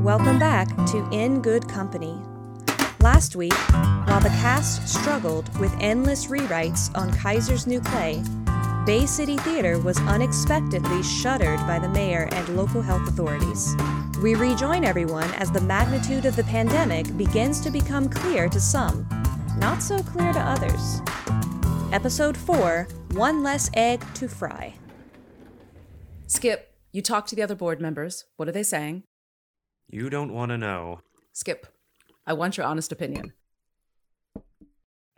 Welcome back to In Good Company. Last week, while the cast struggled with endless rewrites on Kaiser's new play, Bay City Theater was unexpectedly shuttered by the mayor and local health authorities. We rejoin everyone as the magnitude of the pandemic begins to become clear to some, not so clear to others. Episode 4 One Less Egg to Fry. Skip, you talk to the other board members. What are they saying? You don't want to know. Skip, I want your honest opinion.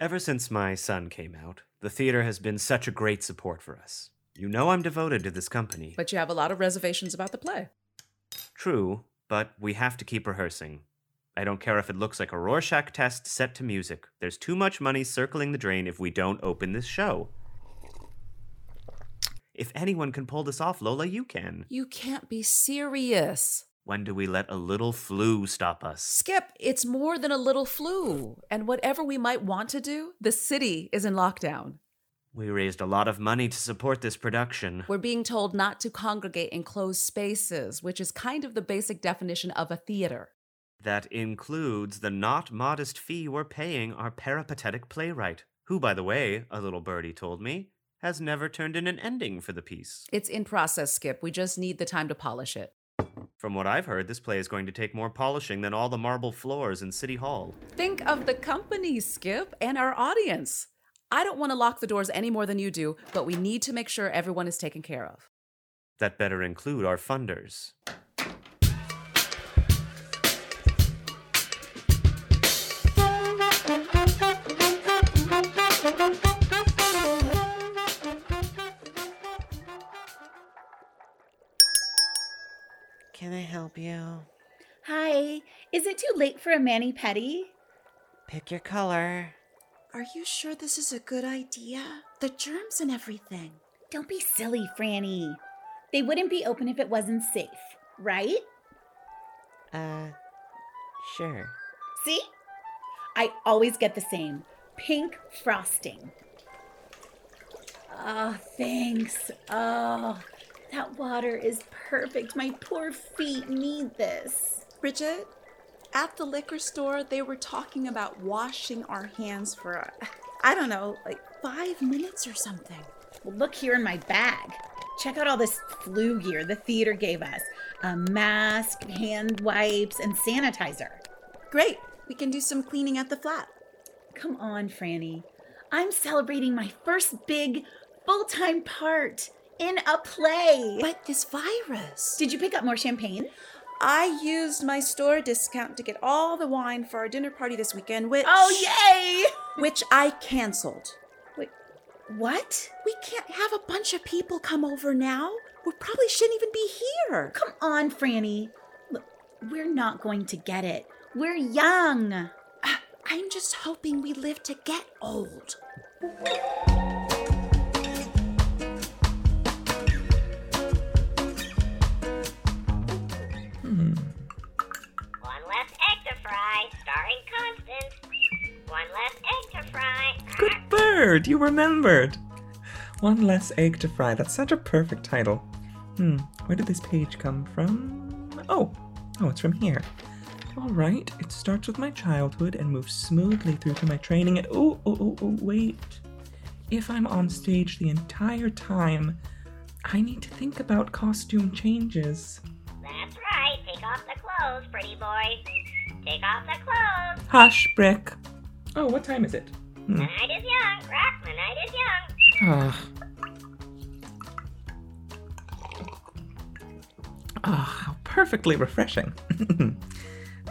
Ever since my son came out, the theater has been such a great support for us. You know I'm devoted to this company. But you have a lot of reservations about the play. True, but we have to keep rehearsing. I don't care if it looks like a Rorschach test set to music. There's too much money circling the drain if we don't open this show. If anyone can pull this off, Lola, you can. You can't be serious. When do we let a little flu stop us? Skip, it's more than a little flu. And whatever we might want to do, the city is in lockdown. We raised a lot of money to support this production. We're being told not to congregate in closed spaces, which is kind of the basic definition of a theater. That includes the not modest fee we're paying our peripatetic playwright, who, by the way, a little birdie told me, has never turned in an ending for the piece. It's in process, Skip. We just need the time to polish it. From what I've heard, this play is going to take more polishing than all the marble floors in City Hall. Think of the company, Skip, and our audience. I don't want to lock the doors any more than you do, but we need to make sure everyone is taken care of. That better include our funders. Can I help you? Hi, is it too late for a mani pedi? Pick your color. Are you sure this is a good idea? The germs and everything. Don't be silly, Frannie. They wouldn't be open if it wasn't safe, right? Uh, sure. See? I always get the same pink frosting. Oh, thanks. Oh, that water is perfect. My poor feet need this. Bridget, at the liquor store, they were talking about washing our hands for, I don't know, like five minutes or something. Well, look here in my bag. Check out all this flu gear the theater gave us a mask, hand wipes, and sanitizer. Great. We can do some cleaning at the flat. Come on, Frannie. I'm celebrating my first big full time part in a play. But this virus. Did you pick up more champagne? I used my store discount to get all the wine for our dinner party this weekend, which. Oh, yay! Which I canceled. Wait, what? We can't have a bunch of people come over now. We probably shouldn't even be here. Come on, Frannie. Look, we're not going to get it. We're young. Uh, I'm just hoping we live to get old. You remembered. One less egg to fry. That's such a perfect title. Hmm, where did this page come from? Oh, oh, it's from here. All right, it starts with my childhood and moves smoothly through to my training. And oh, oh, oh, oh, wait. If I'm on stage the entire time, I need to think about costume changes. That's right. Take off the clothes, pretty boy. Take off the clothes. Hush, Brick. Oh, what time is it? The night is young. Rock, the night is young. Ah. Ah, how perfectly refreshing.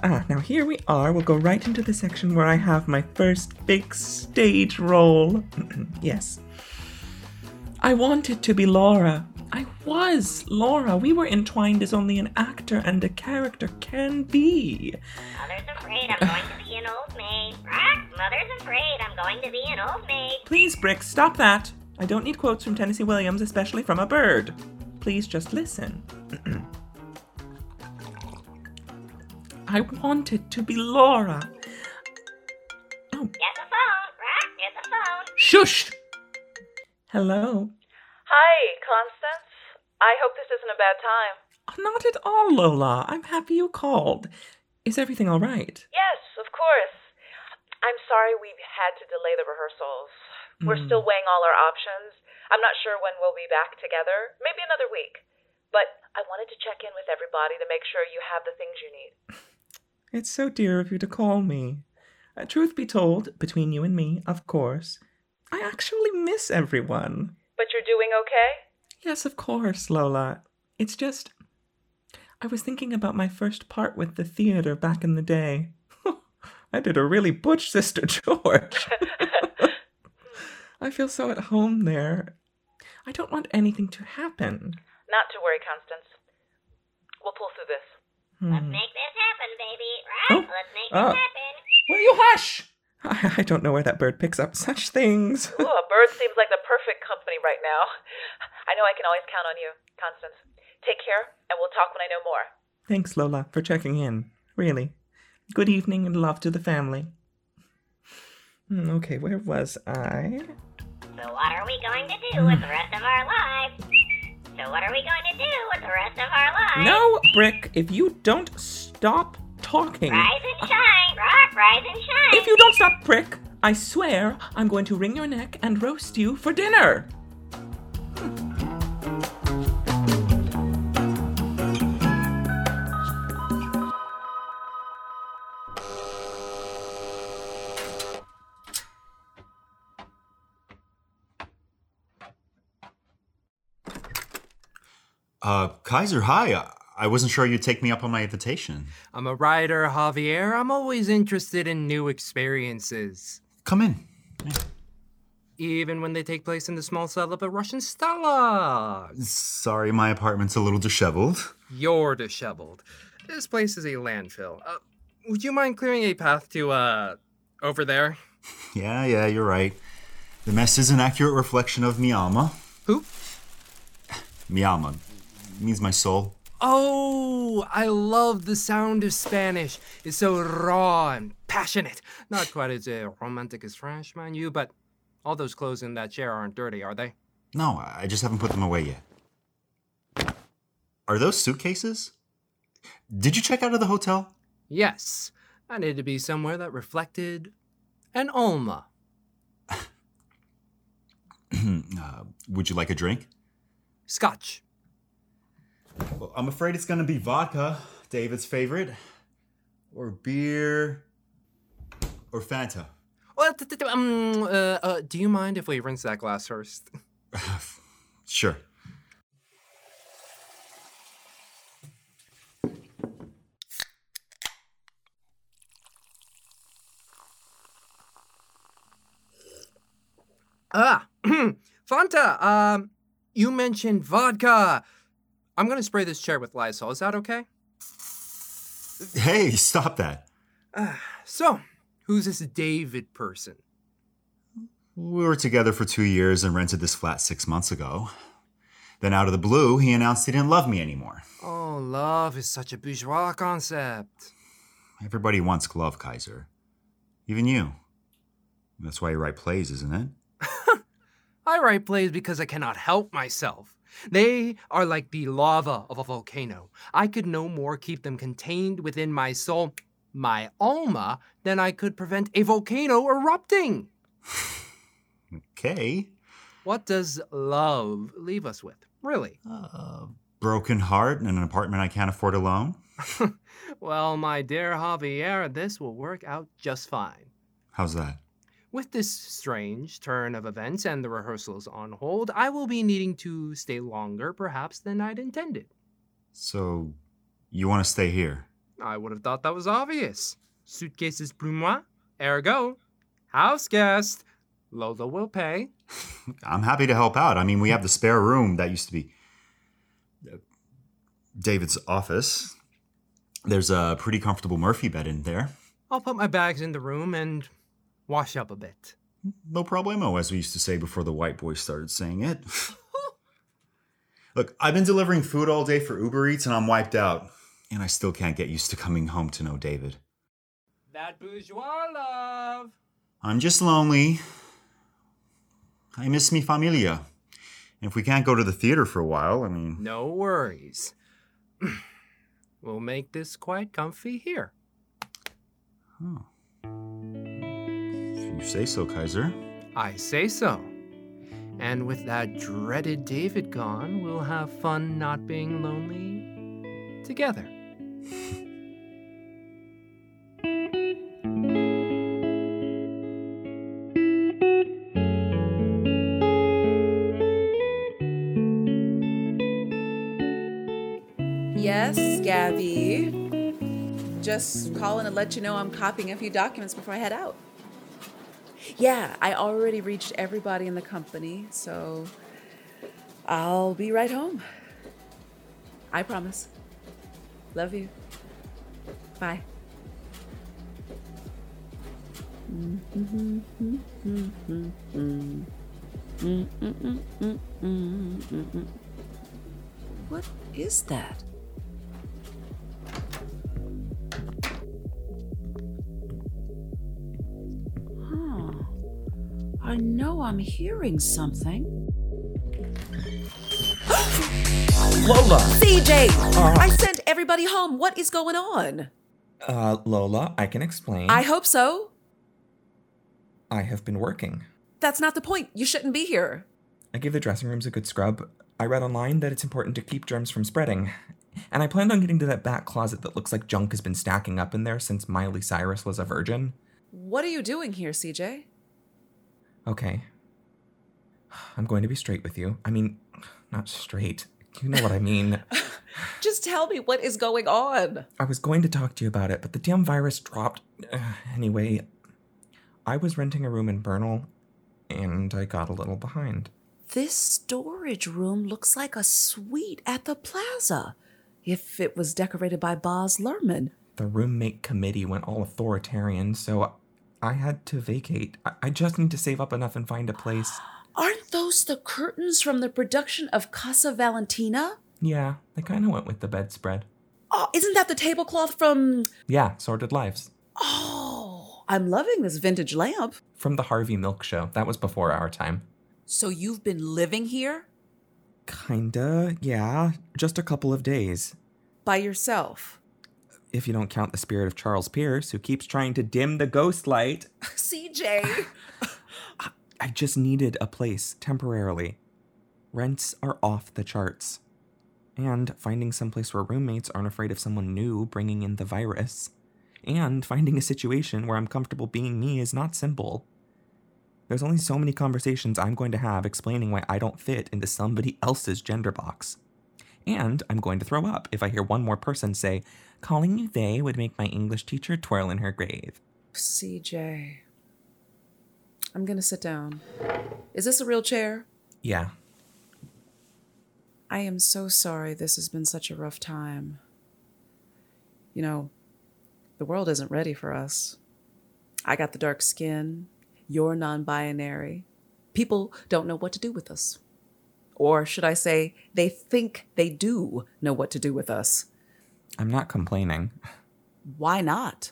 ah, now here we are. We'll go right into the section where I have my first big stage role. yes. I wanted to be Laura. I was Laura. We were entwined as only an actor and a character can be. Mother's afraid I'm going to be an old maid. Rock, mother's afraid I'm going to be an old maid. Please, Brick, stop that. I don't need quotes from Tennessee Williams, especially from a bird. Please just listen. I wanted to be Laura. Oh, Get the phone. Rock, get the phone. shush! Hello. Hi, Constance. I hope this isn't a bad time. Not at all, Lola. I'm happy you called. Is everything all right? Yes, of course. I'm sorry we've had to delay the rehearsals. We're Mm. still weighing all our options. I'm not sure when we'll be back together. Maybe another week. But I wanted to check in with everybody to make sure you have the things you need. It's so dear of you to call me. Uh, truth be told, between you and me, of course, I actually miss everyone. But you're doing okay? Yes, of course, Lola. It's just. I was thinking about my first part with the theater back in the day. I did a really butch Sister George. I feel so at home there. I don't want anything to happen. Not to worry, Constance. We'll pull through this. Let's Hmm. make this happen, baby. Oh, Right? Let's make oh. this happen. Will you hush? I, I don't know where that bird picks up such things. Ooh, a bird seems like the perfect company right now. I know I can always count on you, Constance. Take care, and we'll talk when I know more. Thanks, Lola, for checking in. Really. Good evening and love to the family. Hmm, Okay, where was I? So what are we going to do with the rest of our lives? So what are we going to do with the rest of our lives? No, Brick, if you don't stop talking. Rise and shine, rock, rise and shine. If you don't stop, prick, I swear I'm going to wring your neck and roast you for dinner. Uh, Kaiser, hi. I- wasn't sure you'd take me up on my invitation. I'm a writer, Javier. I'm always interested in new experiences, Come in. even when they take place in the small cell of a Russian Stella. Sorry, my apartment's a little disheveled. You're disheveled. This place is a landfill. Uh, would you mind clearing a path to, uh, over there? Yeah, yeah, you're right. The mess is an accurate reflection of Miyama. Who? Miyama means my soul. Oh, I love the sound of Spanish. It's so raw and passionate. Not quite as uh, romantic as French, mind you, but all those clothes in that chair aren't dirty, are they? No, I just haven't put them away yet. Are those suitcases? Did you check out of the hotel? Yes, I needed to be somewhere that reflected an Alma. uh, would you like a drink? Scotch. Well, I'm afraid it's gonna be vodka, David's favorite, or beer, or Fanta. Well, t- t- t- um, uh, uh, do you mind if we rinse that glass first? Sure. Ah, Fanta. Um, you mentioned vodka. I'm gonna spray this chair with Lysol. Is that okay? Hey, stop that. So, who's this David person? We were together for two years and rented this flat six months ago. Then, out of the blue, he announced he didn't love me anymore. Oh, love is such a bourgeois concept. Everybody wants love, Kaiser. Even you. That's why you write plays, isn't it? I write plays because I cannot help myself. They are like the lava of a volcano. I could no more keep them contained within my soul, my alma, than I could prevent a volcano erupting. Okay. What does love leave us with, really? Uh, broken heart and an apartment I can't afford alone. Well, my dear Javier, this will work out just fine. How's that? With this strange turn of events and the rehearsals on hold, I will be needing to stay longer, perhaps, than I'd intended. So, you want to stay here? I would have thought that was obvious. Suitcases pour moi, ergo, house guest. Lola will pay. I'm happy to help out. I mean, we have the spare room that used to be uh, David's office. There's a pretty comfortable Murphy bed in there. I'll put my bags in the room and wash up a bit. No problemo, as we used to say before the white boys started saying it. Look, I've been delivering food all day for Uber Eats and I'm wiped out. And I still can't get used to coming home to no David. That bourgeois love. I'm just lonely. I miss mi familia. And if we can't go to the theater for a while, I mean, No worries. we'll make this quite comfy here. Oh. If you say so, Kaiser. I say so. And with that dreaded David gone, we'll have fun not being lonely together. Yes, Gaby. Just calling to let you know I'm copying a few documents before I head out. Yeah, I already reached everybody in the company, so I'll be right home. I promise. Love you. Bye. What is that? I know I'm hearing something. Lola! CJ! Uh. I sent everybody home. What is going on? Uh, Lola, I can explain. I hope so. I have been working. That's not the point. You shouldn't be here. I gave the dressing rooms a good scrub. I read online that it's important to keep germs from spreading. And I planned on getting to that back closet that looks like junk has been stacking up in there since Miley Cyrus was a virgin. What are you doing here, CJ? Okay. I'm going to be straight with you. I mean, not straight. You know what I mean. Just tell me what is going on. I was going to talk to you about it, but the damn virus dropped. Anyway, I was renting a room in Bernal, and I got a little behind. This storage room looks like a suite at the plaza. If it was decorated by Baz Luhrmann. The roommate committee went all authoritarian, so I had to vacate. I, I just need to save up enough and find a place. Aren't those the curtains from the production of Casa Valentina? Yeah, they kind of went with the bedspread. Oh, isn't that the tablecloth from. Yeah, Sordid Lives. Oh, I'm loving this vintage lamp. From the Harvey Milk Show. That was before our time. So you've been living here? Kinda, yeah. Just a couple of days. By yourself? If you don't count the spirit of Charles Pierce, who keeps trying to dim the ghost light. CJ! I just needed a place temporarily. Rents are off the charts. And finding someplace where roommates aren't afraid of someone new bringing in the virus. And finding a situation where I'm comfortable being me is not simple. There's only so many conversations I'm going to have explaining why I don't fit into somebody else's gender box. And I'm going to throw up if I hear one more person say, calling you they would make my English teacher twirl in her grave. CJ. I'm gonna sit down. Is this a real chair? Yeah, I am so sorry this has been such a rough time. You know, the world isn't ready for us. I got the dark skin, you're non binary. People don't know what to do with us. Or should I say, they think they do know what to do with us. I'm not complaining. Why not?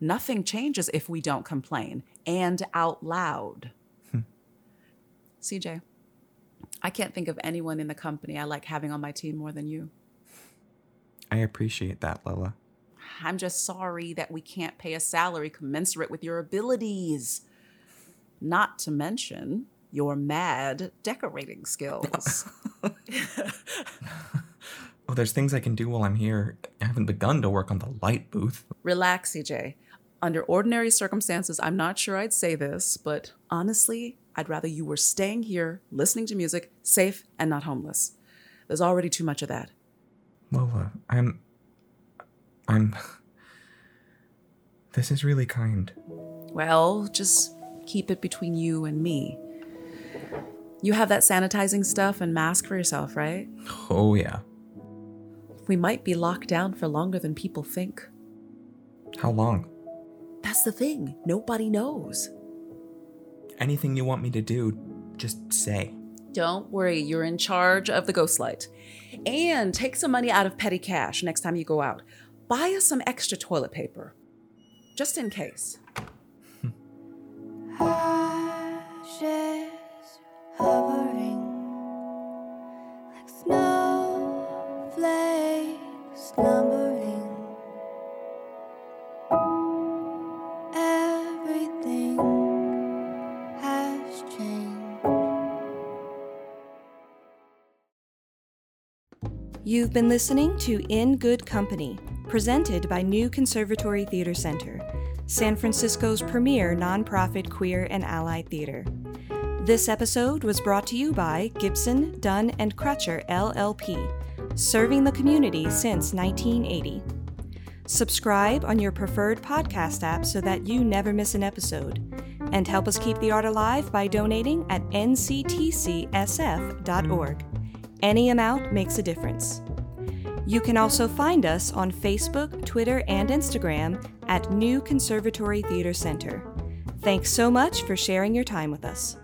Nothing changes if we don't complain and out loud. Hmm. CJ, I can't think of anyone in the company I like having on my team more than you. I appreciate that, Lola. I'm just sorry that we can't pay a salary commensurate with your abilities. Not to mention your mad decorating skills. Oh, there's things I can do while I'm here. I haven't begun to work on the light booth. Relax, CJ. Under ordinary circumstances, I'm not sure I'd say this, but honestly, I'd rather you were staying here, listening to music, safe, and not homeless. There's already too much of that. Lola, uh, I'm. I'm. This is really kind. Well, just keep it between you and me. You have that sanitizing stuff and mask for yourself, right? Oh, yeah. We might be locked down for longer than people think. How long? That's the thing. Nobody knows. Anything you want me to do, just say. Don't worry, you're in charge of the ghost light. And take some money out of petty cash next time you go out. Buy us some extra toilet paper. Just in case. Hmm you've been listening to in good company presented by new conservatory theater center san francisco's premier nonprofit queer and allied theater. This episode was brought to you by Gibson, Dunn, and Crutcher LLP, serving the community since 1980. Subscribe on your preferred podcast app so that you never miss an episode. And help us keep the art alive by donating at nctcsf.org. Any amount makes a difference. You can also find us on Facebook, Twitter, and Instagram at New Conservatory Theater Center. Thanks so much for sharing your time with us.